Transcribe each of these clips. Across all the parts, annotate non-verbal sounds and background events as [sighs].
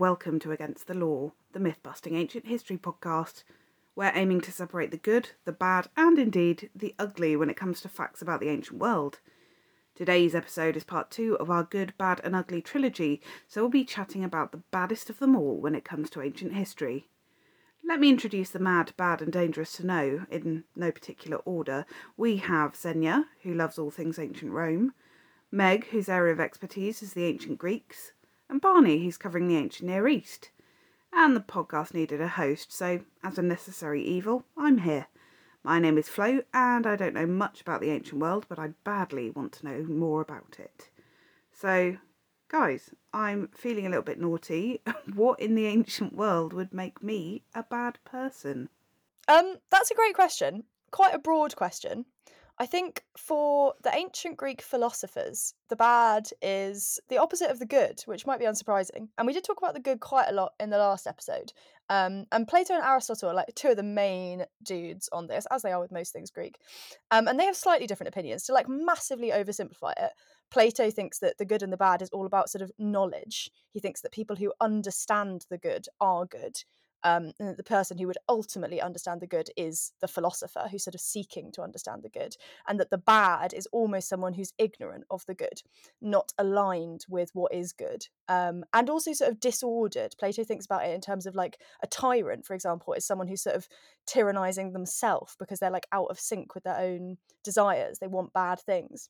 welcome to Against the Law, the myth busting ancient history podcast. We're aiming to separate the good, the bad, and indeed the ugly when it comes to facts about the ancient world. Today's episode is part two of our Good, Bad, and Ugly trilogy, so we'll be chatting about the baddest of them all when it comes to ancient history. Let me introduce the mad, bad, and dangerous to know in no particular order. We have Xenia, who loves all things ancient Rome, Meg, whose area of expertise is the ancient Greeks, and Barney, who's covering the ancient Near East. And the podcast needed a host, so as a necessary evil, I'm here. My name is Flo, and I don't know much about the ancient world, but I badly want to know more about it. So, guys, I'm feeling a little bit naughty. [laughs] what in the ancient world would make me a bad person? Um, that's a great question. Quite a broad question. I think for the ancient Greek philosophers, the bad is the opposite of the good, which might be unsurprising. And we did talk about the good quite a lot in the last episode. Um, and Plato and Aristotle are like two of the main dudes on this, as they are with most things Greek. Um, and they have slightly different opinions. To like massively oversimplify it, Plato thinks that the good and the bad is all about sort of knowledge. He thinks that people who understand the good are good um, the person who would ultimately understand the good is the philosopher who's sort of seeking to understand the good, and that the bad is almost someone who's ignorant of the good, not aligned with what is good, um, and also sort of disordered. Plato thinks about it in terms of like a tyrant, for example, is someone who's sort of tyrannizing themselves because they're like out of sync with their own desires. They want bad things.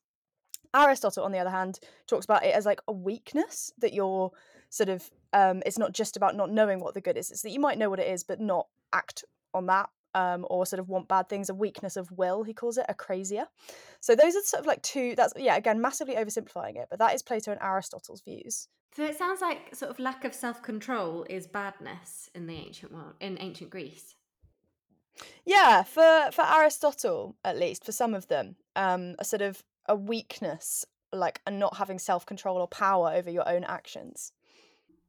Aristotle, on the other hand, talks about it as like a weakness that you're sort of um, it's not just about not knowing what the good is. It's that you might know what it is, but not act on that um, or sort of want bad things. A weakness of will, he calls it, akrasia. So those are sort of like two. That's yeah, again, massively oversimplifying it, but that is Plato and Aristotle's views. So it sounds like sort of lack of self control is badness in the ancient world, in ancient Greece. Yeah, for for Aristotle at least, for some of them, um, a sort of a weakness, like a not having self control or power over your own actions.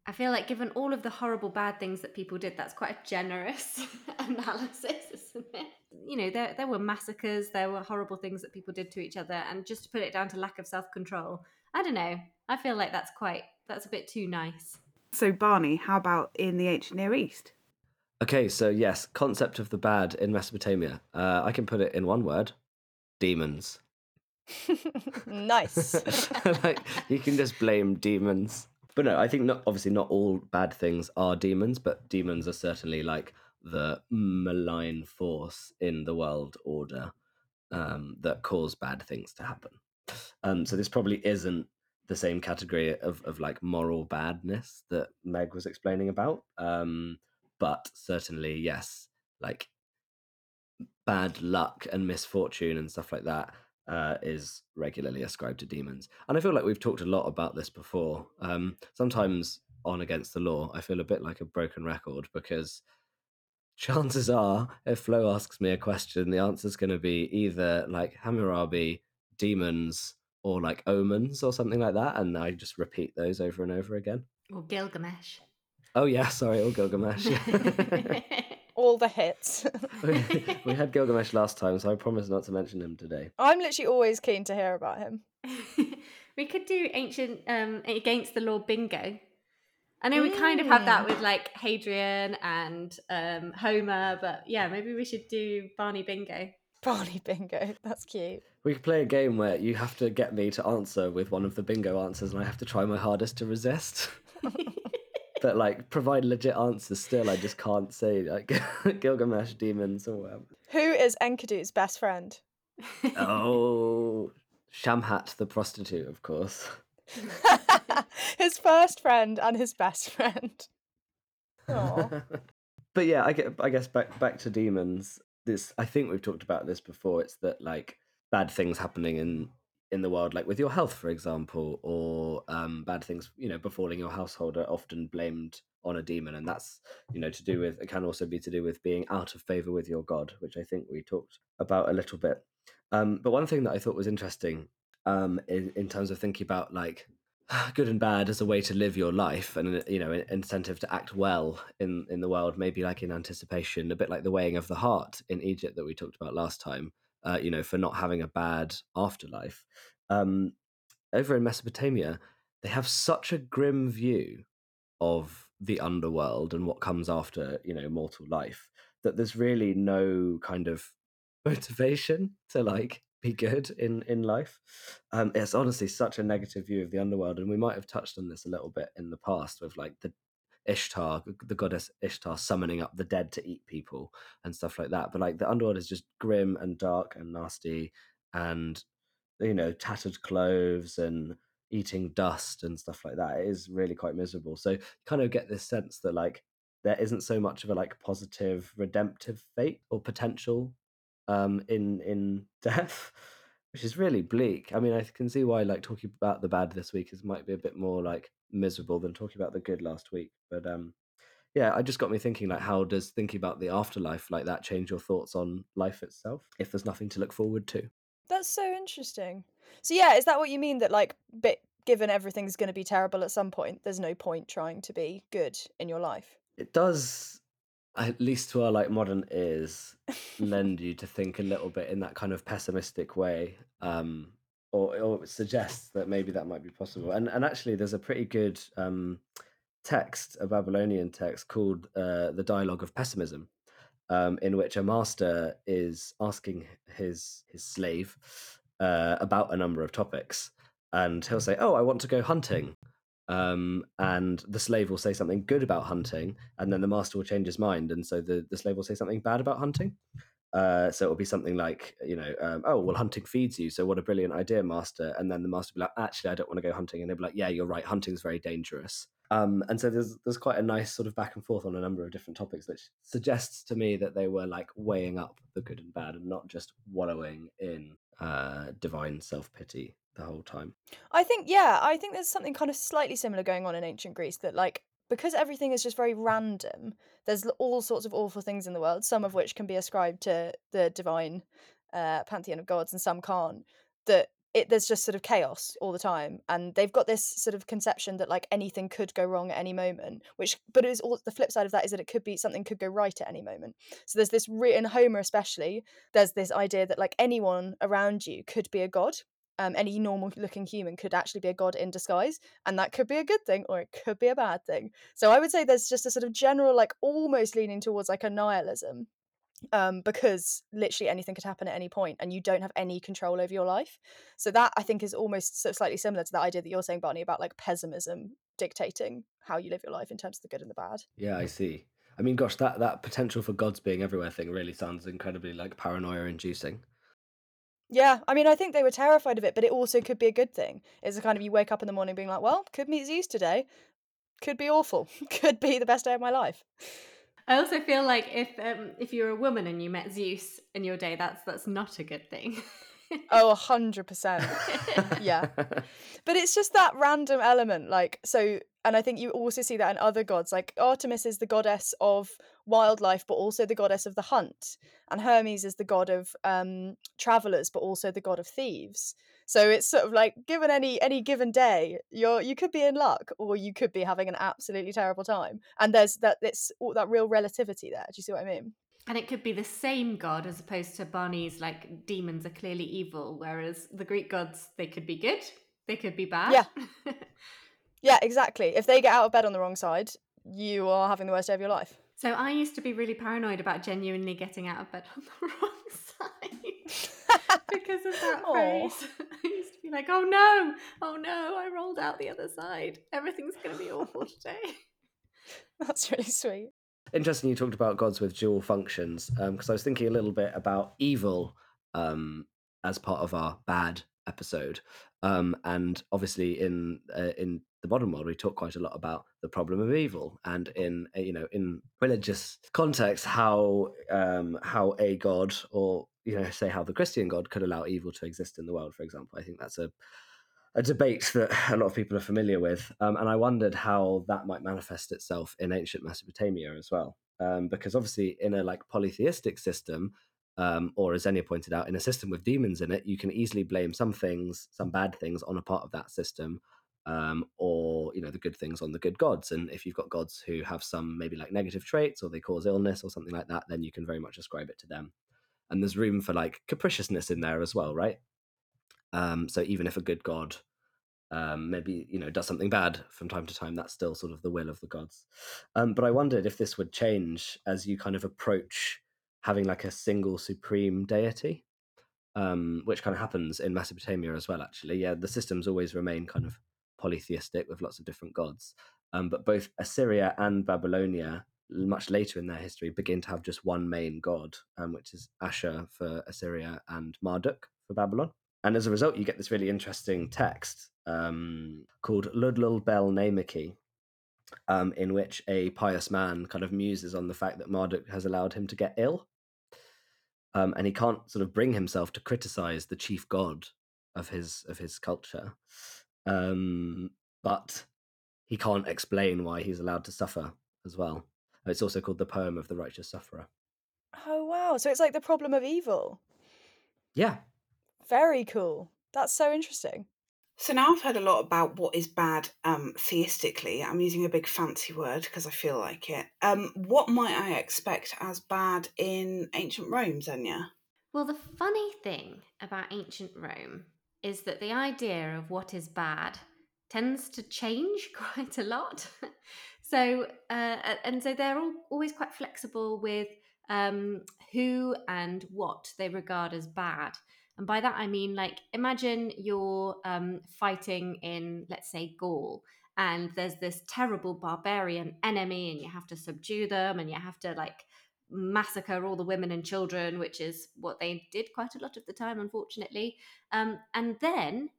I feel like, given all of the horrible bad things that people did, that's quite a generous [laughs] analysis, isn't it? You know, there there were massacres, there were horrible things that people did to each other, and just to put it down to lack of self control, I don't know. I feel like that's quite that's a bit too nice. So, Barney, how about in the ancient Near East? Okay, so yes, concept of the bad in Mesopotamia. Uh, I can put it in one word: demons. [laughs] nice. [laughs] like you can just blame demons. But no, I think not obviously not all bad things are demons, but demons are certainly like the malign force in the world order um, that cause bad things to happen. Um, so this probably isn't the same category of, of like moral badness that Meg was explaining about. Um, but certainly, yes, like bad luck and misfortune and stuff like that uh, is regularly ascribed to demons. And I feel like we've talked a lot about this before. Um, sometimes on Against the Law, I feel a bit like a broken record because [laughs] chances are, if Flo asks me a question, the answer's going to be either like Hammurabi, demons, or like omens or something like that. And I just repeat those over and over again. Or Gilgamesh. Oh, yeah, sorry, or Gilgamesh. [laughs] [laughs] all the hits. [laughs] we had Gilgamesh last time, so I promise not to mention him today. I'm literally always keen to hear about him. [laughs] we could do ancient um, against the law bingo. I know mm. we kind of have that with mm. like Hadrian and um, Homer, but yeah, maybe we should do Barney bingo. Barney bingo, that's cute. We could play a game where you have to get me to answer with one of the bingo answers, and I have to try my hardest to resist [laughs] but like provide legit answers still i just can't say like [laughs] gilgamesh demons or whatever. Who is enkidu's best friend? Oh shamhat the prostitute of course. [laughs] His first friend and his best friend. [laughs] But yeah i get i guess back back to demons. This i think we've talked about this before. It's that like bad things happening in in the world, like with your health, for example, or um, bad things, you know, befalling your household are often blamed on a demon, and that's you know to do with it can also be to do with being out of favor with your god, which I think we talked about a little bit. Um, but one thing that I thought was interesting um, in, in terms of thinking about like [sighs] good and bad as a way to live your life and you know incentive to act well in in the world maybe like in anticipation a bit like the weighing of the heart in egypt that we talked about last time uh, you know, for not having a bad afterlife. Um, over in Mesopotamia, they have such a grim view of the underworld and what comes after you know mortal life that there's really no kind of [laughs] motivation to like be good in in life um it's honestly such a negative view of the underworld and we might have touched on this a little bit in the past with like the ishtar the goddess ishtar summoning up the dead to eat people and stuff like that but like the underworld is just grim and dark and nasty and you know tattered clothes and eating dust and stuff like that it is really quite miserable. So you kind of get this sense that like there isn't so much of a like positive redemptive fate or potential um in in [laughs] death which is really bleak. I mean i can see why like talking about the bad this week is might be a bit more like miserable than talking about the good last week but um yeah i just got me thinking like how does thinking about the afterlife like that change your thoughts on life itself if there's nothing to look forward to That's so interesting. So yeah, is that what you mean that like bit given everything's going to be terrible at some point, there's no point trying to be good in your life? it does at least to our like modern ears lend [laughs] you to think a little bit in that kind of pessimistic way um or, or suggests that maybe that might be possible. And and actually there's a pretty good um text a babylonian text called uh, the dialogue of pessimism um in which a master is asking his his slave uh, about a number of topics. And he'll say oh i want to go hunting. Um, and the slave will say something good about hunting, and then the master will change his mind, and so the, the slave will say something bad about hunting. Uh, so it will be something like, you know, um, oh, well, hunting feeds you, so what a brilliant idea, master. And then the master will be like, actually, I don't want to go hunting, and they'll be like, yeah, you're right, hunting's very dangerous. Um, and so there's there's quite a nice sort of back and forth on a number of different topics, which suggests to me that they were like weighing up the good and bad, and not just wallowing in uh, divine self pity the whole time. I think yeah, I think there's something kind of slightly similar going on in ancient Greece that like because everything is just very random, there's all sorts of awful things in the world, some of which can be ascribed to the divine uh, pantheon of gods and some can't. That it there's just sort of chaos all the time, and they've got this sort of conception that like anything could go wrong at any moment. Which, but it is all the flip side of that is that it could be something could go right at any moment. So there's this in Homer especially, there's this idea that like anyone around you could be a god um, any normal looking human could actually be a god in disguise and that could be a good thing or it could be a bad thing so i would say there's just a sort of general like almost leaning towards like a nihilism um, because literally anything could happen at any point and you don't have any control over your life so that i think is almost sort of slightly similar to that idea that you're saying barney about like pessimism dictating how you live your life in terms of the good and the bad Yeah, I see. I mean, gosh, that that potential for gods being everywhere thing really sounds incredibly like paranoia inducing. Yeah, I mean, I think they were terrified of it, but it also could be a good thing. It's a kind of you wake up in the morning being like, well, could meet Zeus today. Could be awful. [laughs] could be the best day of my life. I also feel like if um, if you're a woman and you met Zeus in your day, that's that's not a good thing. [laughs] Oh, 100%. Yeah. [laughs] But it's just that random element. Like, so, and I think you also see that in other gods. Like, Artemis is the goddess of wildlife, but also the goddess of the hunt. And Hermes is the god of um, travelers, but also the god of thieves. So it's sort of like given any any given day, you're you could be in luck, or you could be having an absolutely terrible time. And there's that it's all that real relativity there. Do you see what I mean? And it could be the same god as opposed to Barney's like demons are clearly evil, whereas the Greek gods they could be good, they could be bad. Yeah. [laughs] Yeah, exactly. If they get out of bed on the wrong side, you are having the worst day of your life. so I used to be really paranoid about genuinely getting out of bed on the [laughs] wrong side. [laughs] because of that phrase. I used to be like, oh no, oh no, I rolled out the other side. Everything's going to be awful today. That's really sweet. Interesting you talked about gods with dual functions because I was thinking a little bit about evil um, as part of our bad episode, um, and obviously in uh, in the modern world we talk quite a lot about the problem of evil, and in uh, you know in religious context how um, how a god or you know say how the Christian god could allow evil to exist in the world, for example. I think that's a a debate that a lot of people are familiar with, um, and I wondered how that might manifest itself in ancient Mesopotamia as well, um, because obviously in a like polytheistic system, um, or as Xenia pointed out, in a system with demons in it, you can easily blame some things, some bad things, on a part of that system, um, or you know the good things on the good gods. And if you've got gods who have some maybe like negative traits or they cause illness or something like that, then you can very much ascribe it to them. And there's room for like capriciousness in there as well, right? Um, so even if a good god um, maybe you know does something bad from time to time. That's still sort of the will of the gods. Um, but I wondered if this would change as you kind of approach having like a single supreme deity, um, which kind of happens in Mesopotamia as well. Actually, yeah, the systems always remain kind of polytheistic with lots of different gods. Um, but both Assyria and Babylonia, much later in their history, begin to have just one main god, um, which is Ashur for Assyria and Marduk for Babylon. And as a result, you get this really interesting text um, called Ludlul Bel Nemeqi, um, in which a pious man kind of muses on the fact that Marduk has allowed him to get ill. Um, and he can't sort of bring himself to criticize the chief god of his of his culture, um, but he can't explain why he's allowed to suffer as well. It's also called the poem of the righteous sufferer. Oh wow! So it's like the problem of evil. Yeah, Very cool. That's so interesting. So now I've heard a lot about what is bad um, theistically. I'm using a big fancy word because I feel like it. Um, what might I expect as bad in ancient Rome, Xenia? Well, the funny thing about ancient Rome is that the idea of what is bad tends to change [laughs] quite a lot. [laughs] so, uh, and so they're all, always quite flexible with um, who and what they regard as bad. And by that, I mean, like, imagine you're um, fighting in, let's say, Gaul, and there's this terrible barbarian enemy, and you have to subdue them, and you have to, like, massacre all the women and children, which is what they did quite a lot of the time, unfortunately. Um, and then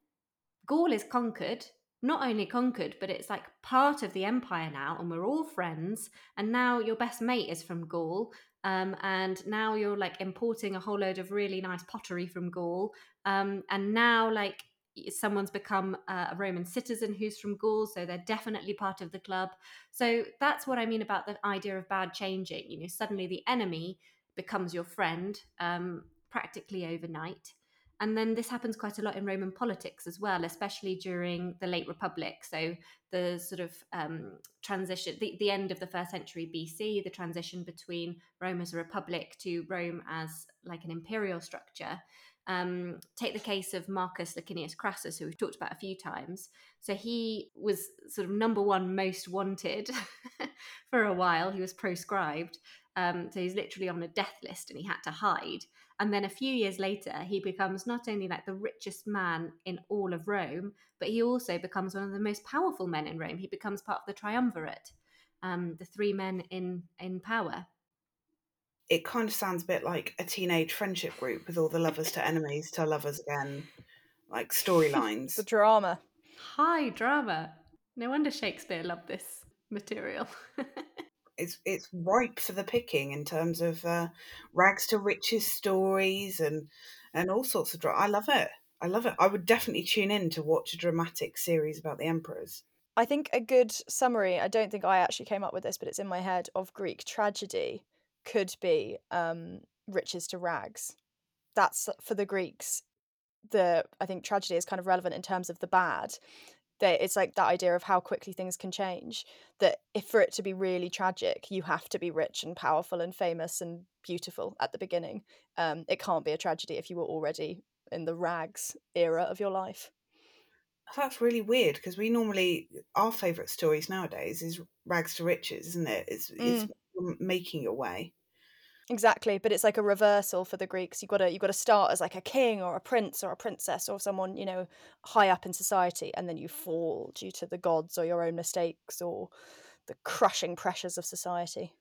Gaul is conquered, not only conquered, but it's like part of the empire now, and we're all friends. And now your best mate is from Gaul, um, and now you're like importing a whole load of really nice pottery from Gaul. Um, and now, like, someone's become uh, a Roman citizen who's from Gaul, so they're definitely part of the club. So that's what I mean about the idea of bad changing. You know, suddenly the enemy becomes your friend um, practically overnight. And then this happens quite a lot in Roman politics as well, especially during the late Republic. So the sort of um, transition, the, the end of the first century BC, the transition between Rome as a republic to Rome as like an imperial structure. Um, take the case of Marcus Licinius Crassus, who we've talked about a few times. So he was sort of number one most wanted [laughs] for a while. He was proscribed. Um, so he's literally on a death list and he had to hide. And then a few years later, he becomes not only like the richest man in all of Rome, but he also becomes one of the most powerful men in Rome. He becomes part of the triumvirate, um, the three men in in power. It kind of sounds a bit like a teenage friendship group with all the lovers to enemies to lovers again, like storylines. [laughs] The drama. High drama. No wonder Shakespeare loved this material. [laughs] it's it's ripe for the picking in terms of uh, rags to riches stories and and all sorts of drama. I love it. I love it. I would definitely tune in to watch a dramatic series about the emperors. I think a good summary, I don't think I actually came up with this, but it's in my head, of Greek tragedy could be um, riches to rags. That's for the Greeks. The I think tragedy is kind of relevant in terms of the bad. That it's like that idea of how quickly things can change. That if for it to be really tragic, you have to be rich and powerful and famous and beautiful at the beginning. Um, it can't be a tragedy if you were already in the rags era of your life. That's really weird because we normally our favourite stories nowadays is rags to riches, isn't it? It's it's making your way. Exactly, but it's like a reversal for the Greeks. You've got to you've got to start as like a king or a prince or a princess or someone you know high up in society, and then you fall due to the gods or your own mistakes or the crushing pressures of society.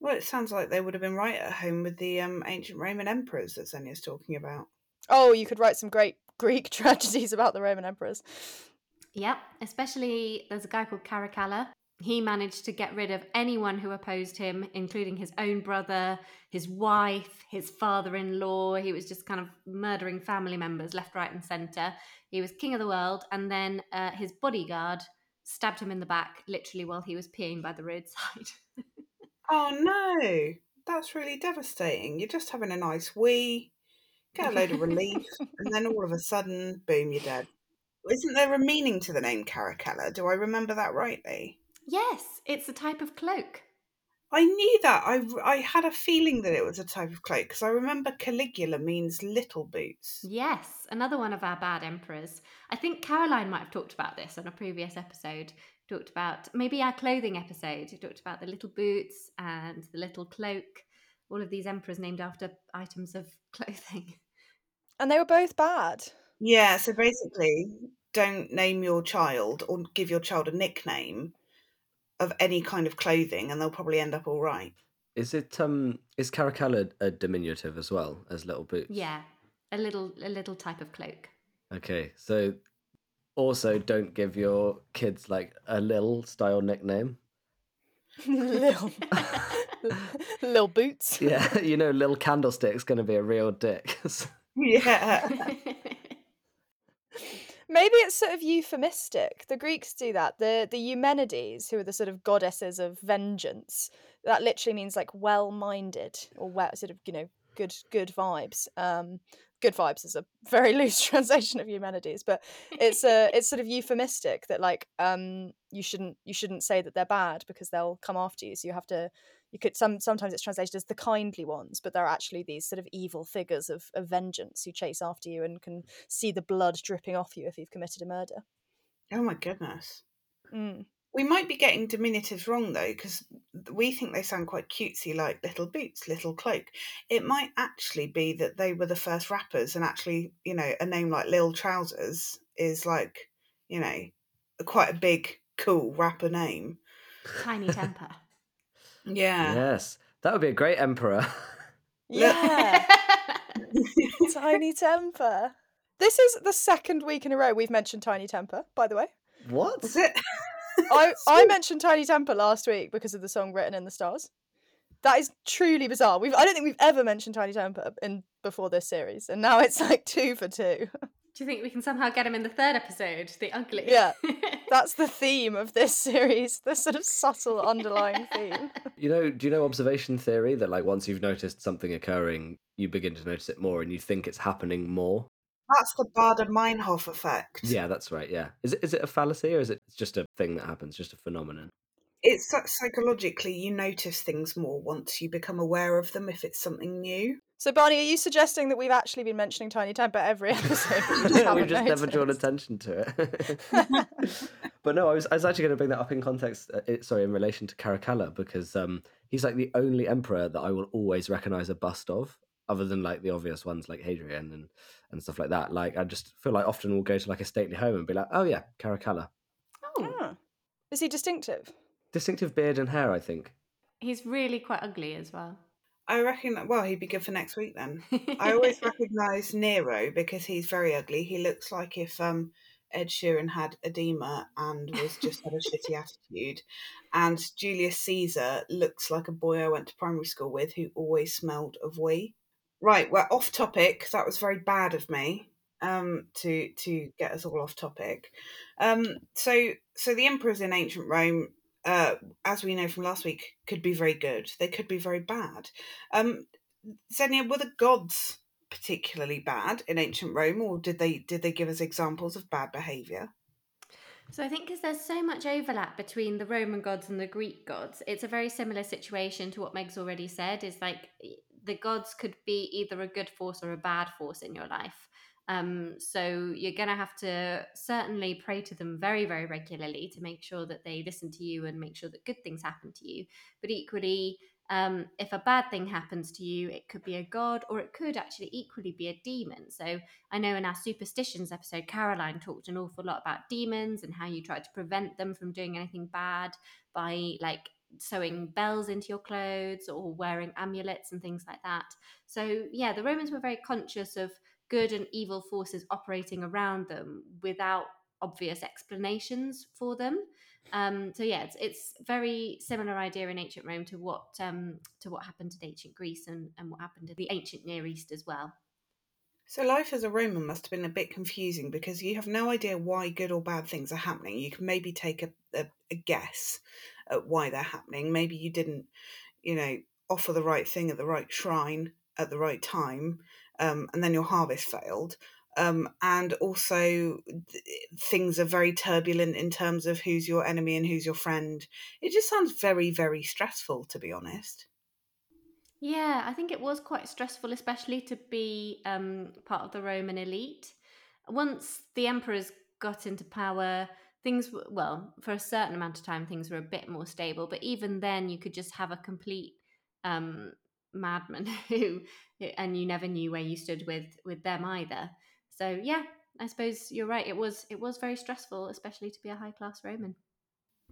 Well, it sounds like they would have been right at home with the um, ancient Roman emperors that Xenia's talking about. Oh, you could write some great [laughs] Greek tragedies about the Roman emperors. Yep, especially there's a guy called Caracalla. He managed to get rid of anyone who opposed him, including his own brother, his wife, his father in law. He was just kind of murdering family members left, right, and centre. He was king of the world, and then uh, his bodyguard stabbed him in the back, literally while he was peeing by the roadside. [laughs] oh no, that's really devastating. You're just having a nice wee, get a load of relief, and then all of a sudden, boom, you're dead. Isn't there a meaning to the name Caracalla? Do I remember that rightly? Yes, it's a type of cloak. I knew that. I, I had a feeling that it was a type of cloak because I remember Caligula means little boots. Yes, another one of our bad emperors. I think Caroline might have talked about this on a previous episode. Talked about maybe our clothing episode. Talked about the little boots and the little cloak. All of these emperors named after items of [laughs] clothing. And they were both bad. Yeah, so basically, don't name your child or give your child a nickname of any kind of clothing, and they'll probably end up all right. Is it um is Caracalla a diminutive as well as little boots? Yeah, a little a little type of cloak. Okay, so also don't give your kids like a little style nickname. [laughs] little, little [laughs] boots. Yeah, [laughs] you know, little candlestick's going to be a real dick. Yeah. Maybe it's sort of euphemistic. The Greeks do that. The the Eumenides, who are the sort of goddesses of vengeance, that literally means like well-minded or well, sort of you know good good vibes. Um, good vibes is a very [laughs] loose translation of Eumenides, but it's a it's sort of euphemistic that like um you shouldn't you shouldn't say that they're bad because they'll come after you. So you have to you could some sometimes it's translated as the kindly ones, but they're actually these sort of evil figures of, of vengeance who chase after you and can see the blood dripping off you if you've committed a murder. oh my goodness. Mm. We might be getting diminutives wrong though, because we think they sound quite cutesy, like little boots, little cloak. It might actually be that they were the first rappers, and actually, you know, a name like Lil Trousers is like, you know, quite a big, cool rapper name. Tiny temper. [laughs] Yeah. yes, that would be a great emperor. [laughs] Yeah, [laughs] Tiny Temper. This is the second week in a row we've mentioned Tiny Temper, by the way. what? It? [laughs] I, I mentioned Tiny Temper last week because of the song Written in the Stars. That is truly bizarre. We've I don't think we've ever mentioned Tiny Temper in before this series, and now it's like two for two. Do you think we can somehow get him in the third episode, the ugly? Yeah. [laughs] That's the theme of this series, the sort of subtle [laughs] underlying theme. You know, do you know observation theory that like once you've noticed something occurring, you begin to notice it more and you think it's happening more? That's the Baader-Meinhof effect. Yeah, that's right. Yeah. Is it is it a fallacy or is it just a thing that happens, just a phenomenon? It's that psychologically you notice things more once you become aware of them if it's something new. So, Barney, are you suggesting that we've actually been mentioning Tiny Temper every [laughs] episode? we just [laughs] We've haven't just never drawn attention to it. [laughs] but no, I was I was actually going to bring that up in context. Uh, it, sorry, in relation to Caracalla because um, he's like the only emperor that I will always recognize a bust of, other than like the obvious ones like Hadrian and and stuff like that. Like I just feel like often we'll go to like a stately home and be like, oh yeah, Caracalla, oh, Ah. Is he distinctive? Distinctive beard and hair. I think. he's really quite ugly as well. I reckon that, well, he'd be good for next week then. [laughs] I always recognise Nero because he's very ugly. He looks like if um, Ed Sheeran had edema and was just had a shitty attitude. And Julius Caesar looks like a boy I went to primary school with who always smelled of wee. Right, we're off topic. That was very bad of me um, to to get us all off topic. Um, so so the emperors in ancient Rome uh, as we know from last week, could be very good. They could be very bad. Um, Xenia, were the gods particularly bad in ancient Rome, or did they did they give us examples of bad behaviour? So I think because there's so much overlap between the Roman gods and the Greek gods, it's a very similar situation to what Meg's already said. Is like the gods could be either a good force or a bad force in your life. Um, so you're going to have to certainly pray to them very, very regularly to make sure that they listen to you and make sure that good things happen to you. But equally, um, if a bad thing happens to you, it could be a god or it could actually equally be a demon. So I know in our superstitions episode, Caroline talked an awful lot about demons and how you try to prevent them from doing anything bad by like sewing bells into your clothes or wearing amulets and things like that. So yeah, the Romans were very conscious of good and evil forces operating around them without obvious explanations for them. Um, so yeah, it's it's very similar idea in ancient Rome to what um, to what happened in ancient Greece and, and what happened in the ancient Near East as well. So life as a Roman must have been a bit confusing because you have no idea why good or bad things are happening. You can maybe take a, a, a guess at why they're happening. Maybe you didn't, you know, offer the right thing at the right shrine at the right time, um, and then your harvest failed. Um, and also, th- things are very turbulent in terms of who's your enemy and who's your friend. It just sounds very, very stressful, to be honest. Yeah, I think it was quite stressful, especially to be um, part of the Roman elite. Once the emperors got into power, things w- well for a certain amount of time things were a bit more stable. But even then, you could just have a complete um, madman [laughs] who, and you never knew where you stood with with them either. So yeah, I suppose you're right. It was it was very stressful, especially to be a high class Roman.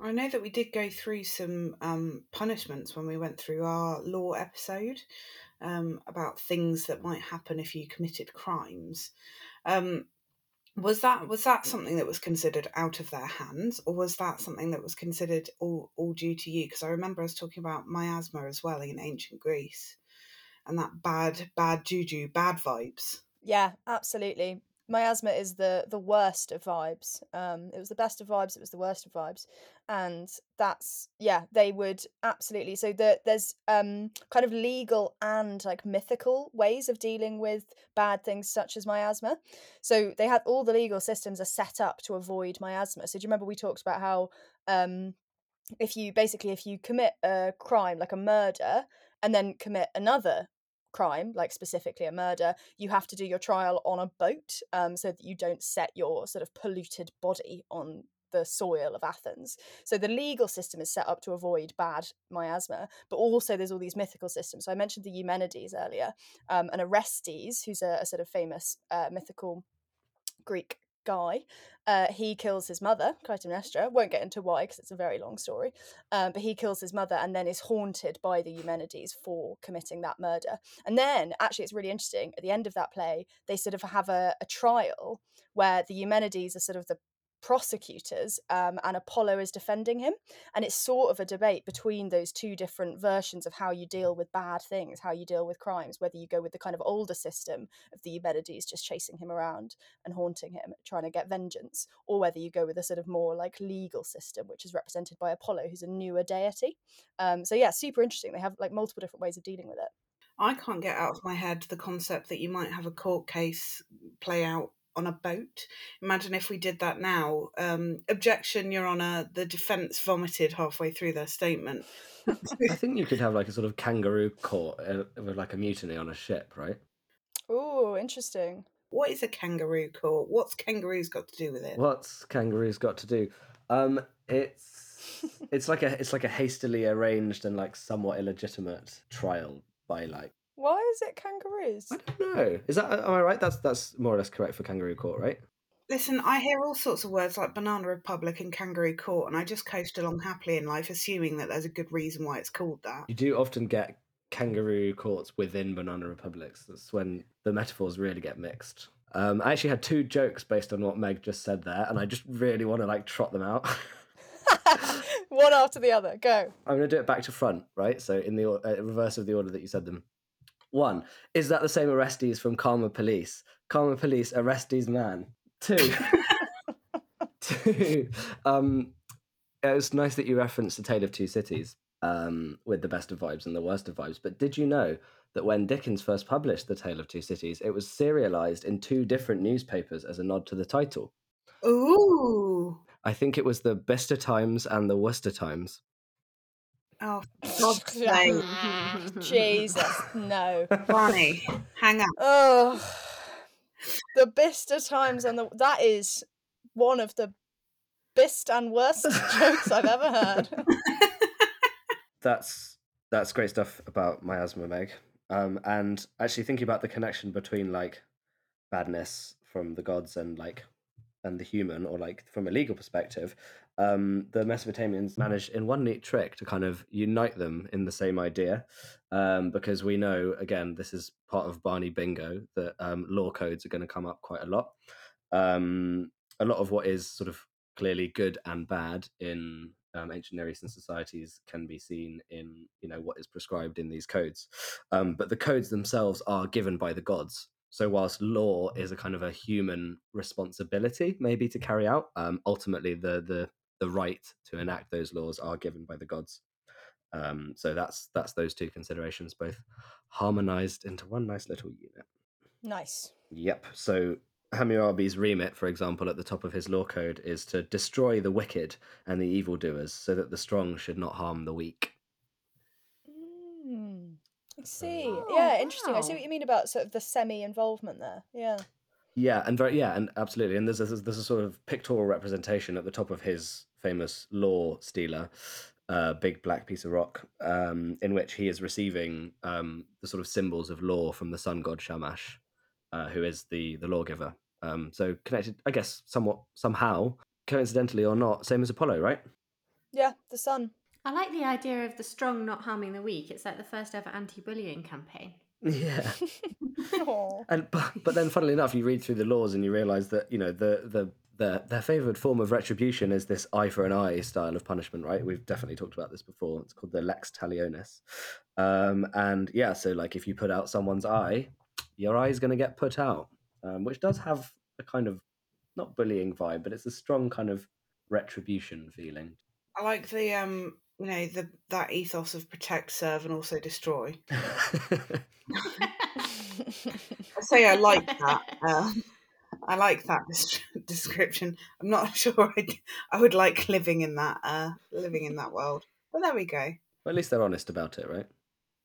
I know that we did go through some um, punishments when we went through our law episode um, about things that might happen if you committed crimes. Um, was that was that something that was considered out of their hands, or was that something that was considered all all due to you? Because I remember us talking about miasma as well in ancient Greece, and that bad bad juju, bad vibes. Yeah, absolutely. Miasma is the the worst of vibes. Um, it was the best of vibes. It was the worst of vibes, and that's yeah. They would absolutely. So the, there's um kind of legal and like mythical ways of dealing with bad things such as miasma. So they had all the legal systems are set up to avoid miasma. So do you remember we talked about how um if you basically if you commit a crime like a murder and then commit another crime, like specifically a murder, you have to do your trial on a boat um, so that you don't set your sort of polluted body on the soil of Athens. So the legal system is set up to avoid bad miasma, but also there's all these mythical systems. So I mentioned the Eumenides earlier, um, and Orestes, who's a, a sort of famous uh, mythical Greek guy. Uh, he kills his mother, Clytemnestra. Won't get into why because it's a very long story. Um, but he kills his mother and then is haunted by the Eumenides for committing that murder. And then, actually, it's really interesting. At the end of that play, they sort of have a, a trial where the Eumenides are sort of the prosecutors um, and Apollo is defending him. And it's sort of a debate between those two different versions of how you deal with bad things, how you deal with crimes, whether you go with the kind of older system of the Eumenides just chasing him around and haunting him, trying to get vengeance, or whether you go with a sort of more like legal system, which is represented by Apollo, who's a newer deity. Um, so, yeah, super interesting. They have like multiple different ways of dealing with it. I can't get out of my head the concept that you might have a court case play out on a boat. Imagine if we did that now. Um, objection, Your Honour. The defence vomited halfway through their statement. I think you could have like a sort of kangaroo court uh, with like a mutiny on a ship, right? Oh, interesting. What is a kangaroo court? What's kangaroos got to do with it? What's kangaroos got to do? Um, it's [laughs] it's like a it's like a hastily arranged and like somewhat illegitimate trial by like Why is it kangaroos? I don't know. Is that am I right? That's that's more or less correct for kangaroo court, right? Listen, I hear all sorts of words like banana republic and kangaroo court, and I just coast along happily in life, assuming that there's a good reason why it's called that. You do often get kangaroo courts within banana republics. That's when the metaphors really get mixed. Um, I actually had two jokes based on what Meg just said there, and I just really want to like trot them out. [laughs] One after the other. Go. I'm going to do it back to front, right? So in the uh, reverse of the order that you said them. One, is that the same Orestes from Karma Police? Karma Police, Orestes man. Two, [laughs] two. Um, it was nice that you referenced the Tale of Two Cities um, with the best of vibes and the worst of vibes. But did you know that when Dickens first published The Tale of Two Cities, it was serialized in two different newspapers as a nod to the title? Ooh. I think it was the Bicester Times and the Worcester Times. Oh, God's [laughs] sake. Jesus, no. Barney, hang up. Oh, the best of Times and the that is one of the best and worst [laughs] jokes I've ever heard. [laughs] that's that's great stuff about miasma meg um and actually thinking about the connection between like badness from the gods and like and the human or like from a legal perspective um the mesopotamians managed in one neat trick to kind of unite them in the same idea um because we know again this is part of barney bingo that um law codes are going to come up quite a lot um a lot of what is sort of clearly good and bad in um, ancient Near Eastern societies can be seen in you know what is prescribed in these codes, um, but the codes themselves are given by the gods. So whilst law is a kind of a human responsibility, maybe to carry out, um, ultimately the the the right to enact those laws are given by the gods. Um, so that's that's those two considerations both harmonized into one nice little unit. Nice. Yep. So Hammurabi's remit, for example, at the top of his law code is to destroy the wicked and the evildoers so that the strong should not harm the weak. Mm, I see. Oh, yeah, interesting. I see what you mean about sort of the semi-involvement there. Yeah. Yeah, and very yeah, and absolutely. And there's there's a sort of pictorial representation at the top of his famous law stela, uh, big black piece of rock, um, in which he is receiving um, the sort of symbols of law from the sun god Shamash, uh, who is the the lawgiver. Um, so connected, I guess, somewhat somehow, coincidentally or not, same as Apollo, right? Yeah, the sun. I like the idea of the strong not harming the weak. It's like the first ever anti-bullying campaign. Yeah. [laughs] And but, but then, funnily enough, you read through the laws and you realise that you know the the the their favoured form of retribution is this eye for an eye style of punishment, right? We've definitely talked about this before. It's called the lex talionis, um, and yeah, so like if you put out someone's eye, your eye is going to get put out, um, which does have a kind of not bullying vibe, but it's a strong kind of retribution feeling. I like the um, you know, the that ethos of protect, serve, and also destroy. [laughs] I say I like that. Uh, I like that des- [laughs] description. I'm not [laughs] sure I'd, I would like living in that uh, living in that world, but there we go. Well, at least they're honest about it, right?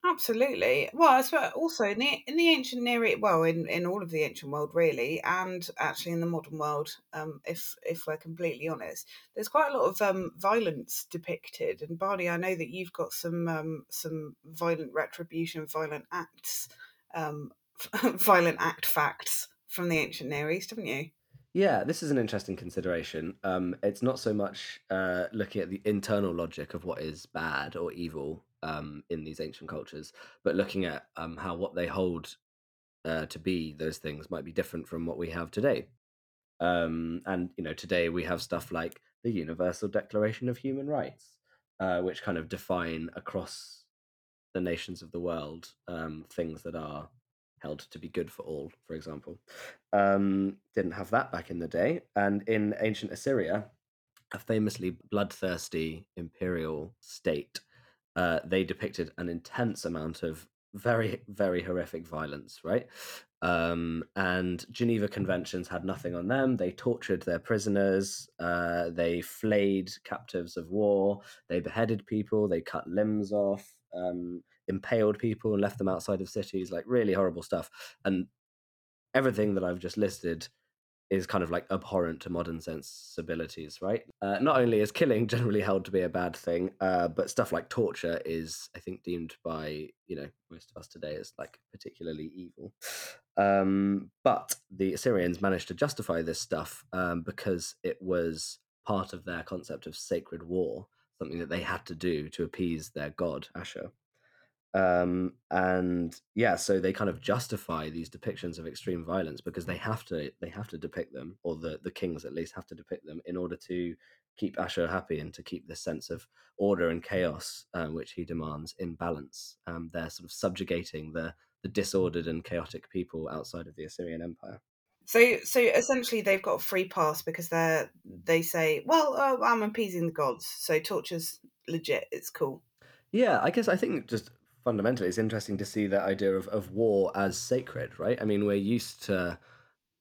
Absolutely. Well, suppose also in the in the ancient Near East, well, in, in all of the ancient world, really, and actually in the modern world, um, if if we're completely honest, there's quite a lot of um, violence depicted. And Barney, I know that you've got some um, some violent retribution, violent acts, um, [laughs] violent act facts from the ancient Near East, haven't you? Yeah, this is an interesting consideration. Um, it's not so much uh, looking at the internal logic of what is bad or evil um, in these ancient cultures, but looking at um, how what they hold uh, to be those things might be different from what we have today. Um, and you know, today we have stuff like the Universal Declaration of Human Rights, uh, which kind of define across the nations of the world um, things that are held to be good for all, for example. Um, didn't have that back in the day. And in ancient Assyria, a famously bloodthirsty imperial state, uh, they depicted an intense amount of very, very horrific violence, right? Um, and Geneva Conventions had nothing on them. They tortured their prisoners. Uh, they flayed captives of war. They beheaded people. They cut limbs off. Um, impaled people and left them outside of cities, like really horrible stuff. And everything that I've just listed is kind of like abhorrent to modern sensibilities, right? Uh, not only is killing [laughs] generally held to be a bad thing, uh, but stuff like torture is, I think, deemed by you know most of us today as like particularly evil. Um, but the Assyrians managed to justify this stuff um, because it was part of their concept of sacred war, something that they had to do to appease their god Ashur um and yeah so they kind of justify these depictions of extreme violence because they have to they have to depict them or the the kings at least have to depict them in order to keep Ashur happy and to keep this sense of order and chaos um, which he demands in balance um they're sort of subjugating the the disordered and chaotic people outside of the Assyrian empire So, so essentially, they've got a free pass because they're they say, "Well, uh, I'm appeasing the gods, so torture's legit. It's cool." Yeah, I guess I think just fundamentally it's interesting to see that idea of, of war as sacred, right? I mean, we're used to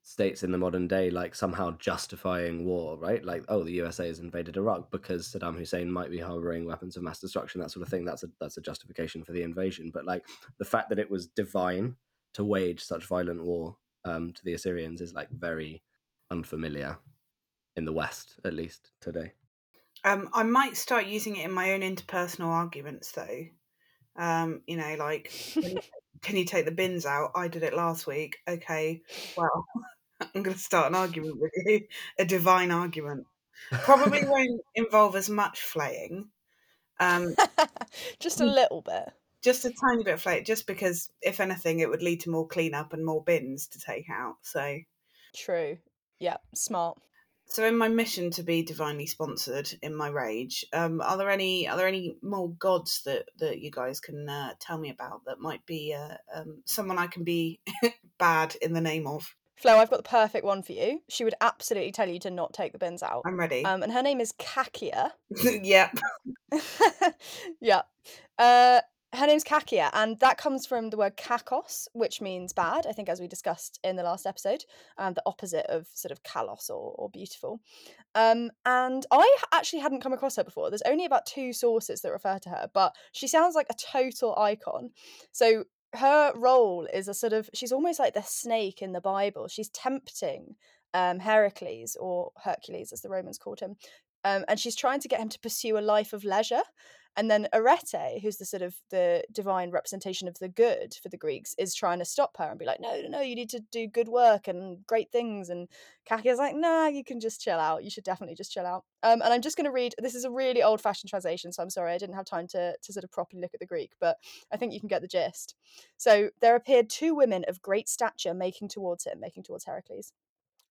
states in the modern day like somehow justifying war, right? Like, oh, the USA has invaded Iraq because Saddam Hussein might be harboring weapons of mass destruction, that sort of thing. That's a that's a justification for the invasion. But like the fact that it was divine to wage such violent war um, to the Assyrians is like very unfamiliar in the West, at least today. Um, I might start using it in my own interpersonal arguments, though. Um, you know, like, [laughs] can you, take the bins out? I did it last week. Okay, well, [laughs] I'm going to start an argument with you, a divine argument. Probably [laughs] won't involve as much flaying. Um, Just a little bit. just a tiny bit of flake, just because, if anything, it would lead to more cleanup and more bins to take out. So, True. Yeah, smart. So in my mission to be divinely sponsored in my rage, um, are there any are there any more gods that that you guys can uh, tell me about that might be uh, um, someone I can be [laughs] bad in the name of? Flo, I've got the perfect one for you. She would absolutely tell you to not take the bins out. I'm ready. Um, and her name is Kakia. [laughs] yep. [laughs] yeah. Uh, her name's Kakia, and that comes from the word kakos, which means bad. I think, as we discussed in the last episode, um, the opposite of sort of kalos or, or beautiful. Um, and I actually hadn't come across her before. There's only about two sources that refer to her, but she sounds like a total icon. So her role is a sort of she's almost like the snake in the Bible. She's tempting um, Heracles or Hercules, as the Romans called him, um, and she's trying to get him to pursue a life of leisure and then arete who's the sort of the divine representation of the good for the greeks is trying to stop her and be like no no no you need to do good work and great things. And kakia's like nah you can just chill out. You should definitely just chill out. Um, and i'm just going to read this is a really old fashioned translation so i'm sorry i didn't have time to, to sort of properly look at the greek but i think you can get the gist. So there appeared two women of great stature making towards him making towards heracles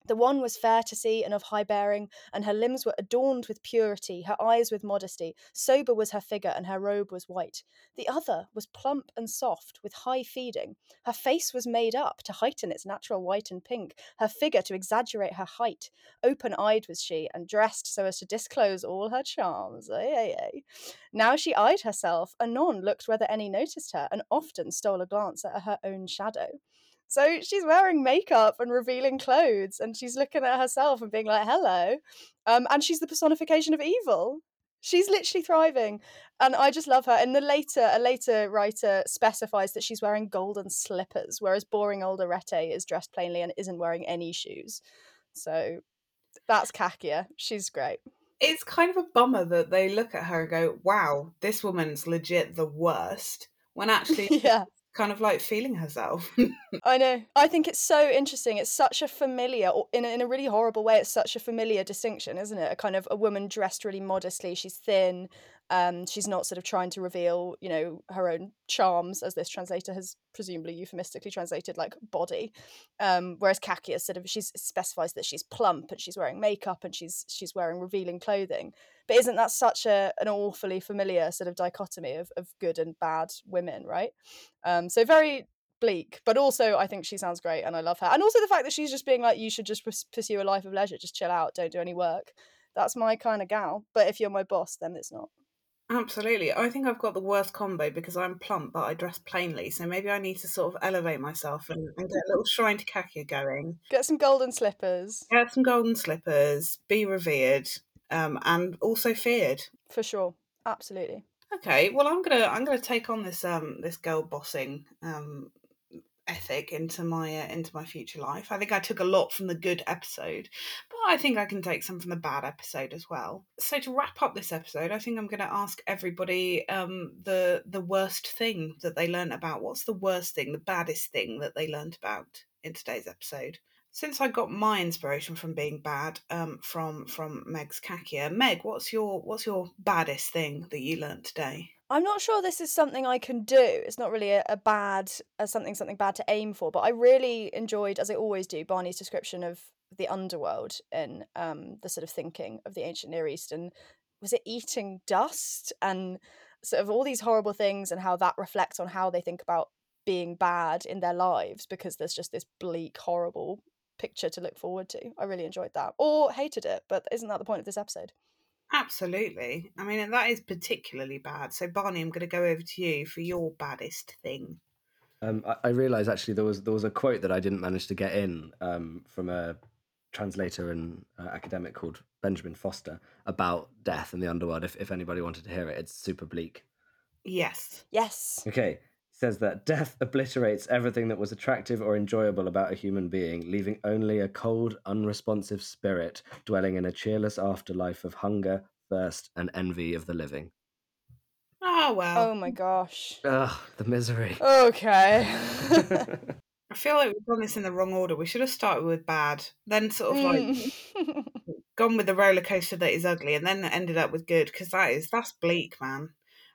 the one was fair to see and of high bearing, and her limbs were adorned with purity, her eyes with modesty. Sober was her figure, and her robe was white. The other was plump and soft, with high feeding. Her face was made up to heighten its natural white and pink, her figure to exaggerate her height. Open eyed was she, and dressed so as to disclose all her charms. Ay, ay, ay. Now she eyed herself, anon looked whether any noticed her, and often stole a glance at her own shadow. So she's wearing makeup and revealing clothes, and she's looking at herself and being like, "Hello," um, and she's the personification of evil. She's literally thriving, and I just love her. And the later, a later writer specifies that she's wearing golden slippers, whereas boring old Arete is dressed plainly and isn't wearing any shoes. So that's Kakia. She's great. It's kind of a bummer that they look at her and go, "Wow, this woman's legit the worst." When [laughs] actually, yeah, kind of like feeling herself. [laughs] I know. I think it's so interesting. It's such a familiar, in a, in a really horrible way, it's such a familiar distinction, isn't it? A kind of a woman dressed really modestly. She's thin. Um, she's not sort of trying to reveal, you know, her own charms, as this translator has presumably euphemistically translated, like body. Um, whereas Kakia sort of she specifies that she's plump and she's wearing makeup and she's she's wearing revealing clothing. But isn't that such a an awfully familiar sort of dichotomy of of good and bad women, right? Um, so very bleak, but also I think she sounds great and I love her. And also the fact that she's just being like, you should just pursue a life of leisure, just chill out, don't do any work. That's my kind of gal. But if you're my boss, then it's not. Absolutely. I think I've got the worst combo because I'm plump but I dress plainly. So maybe I need to sort of elevate myself and, and get a little shrine to Kakia going. Get some golden slippers. Get some golden slippers, be revered, um, and also feared. For sure. Absolutely. Okay, well I'm gonna I'm gonna take on this um this girl bossing um ethic into my uh, into my future life. I think I took a lot from the good episode, but I think I can take some from the bad episode as well. So to wrap up this episode, I think I'm going to ask everybody um, the the worst thing that they learned about. What's the worst thing, the baddest thing that they learned about in today's episode? Since I got my inspiration from being bad um, from from Meg's Kakia, Meg, what's your what's your baddest thing that you learned today? I'm not sure this is something I can do. It's not really a, a bad, a something something bad to aim for. But I really enjoyed, as I always do, Barney's description of the underworld and um, the sort of thinking of the ancient Near East. And was it eating dust and sort of all these horrible things, and how that reflects on how they think about being bad in their lives because there's just this bleak, horrible picture to look forward to. I really enjoyed that, or hated it. But isn't that the point of this episode? Absolutely. I mean, that is particularly bad. So, Barney, I'm going to go over to you for your baddest thing. Um, I, I realised actually there was there was a quote that I didn't manage to get in um, from a translator and uh, academic called Benjamin Foster about death in the underworld. If if anybody wanted to hear it, it's super bleak. Yes. Yes. Okay. Says that death obliterates everything that was attractive or enjoyable about a human being, leaving only a cold, unresponsive spirit dwelling in a cheerless afterlife of hunger, thirst, and envy of the living. Oh, well. Oh my gosh. Ugh, the misery. Okay. [laughs] I feel like we've done this in the wrong order. We should have started with bad, then sort of like Mm. gone with the roller coaster that is ugly, and then ended up with good because that is that's bleak, man.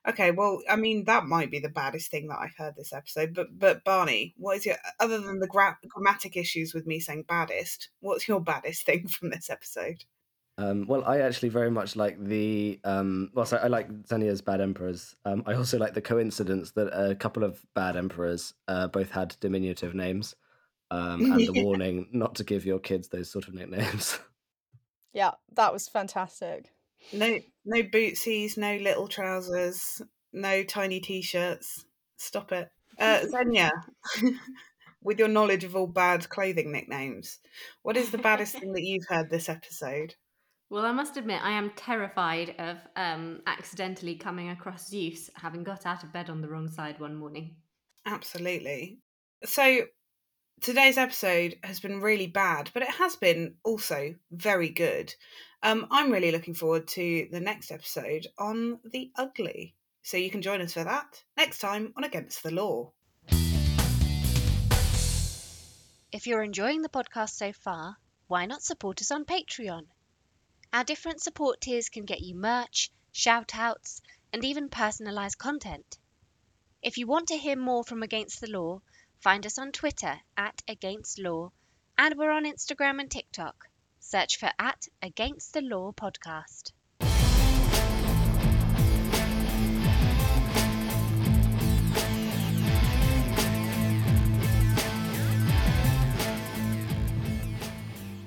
Okay, well, I mean that might be the baddest thing that I've heard this episode. But but Barney, what is your other than the gra- grammatic issues with me saying baddest? What's your baddest thing [laughs] from this episode? Um, well, I actually very much like the. Um, well, so I like Xenia's bad emperors. Um, I also like the coincidence that a couple of bad emperors uh, both had diminutive names, um, and the Yeah. [laughs] warning not to give your kids those sort of nicknames. [laughs] yeah, that was fantastic. No no bootsies, no little trousers, No tiny t-shirts. Stop it. Uh, [laughs] Xenia, with your knowledge of all bad clothing nicknames, what is the baddest thing that you've heard this episode? Well, I must admit, I am terrified of um, accidentally coming across Zeus having got out of bed on the wrong side one morning. Absolutely. So, today's episode has been really bad, but it has been also very good. Um, I'm really looking forward to the next episode on the ugly. So, you can join us for that next time on Against the Law. If you're enjoying the podcast so far, why not support us on Patreon? Our different support tiers can get you merch, shout outs, and even personalised content. If you want to hear more from Against the Law, find us on Twitter at Against Law, and we're on Instagram and TikTok. Search for at Against the Law Podcast.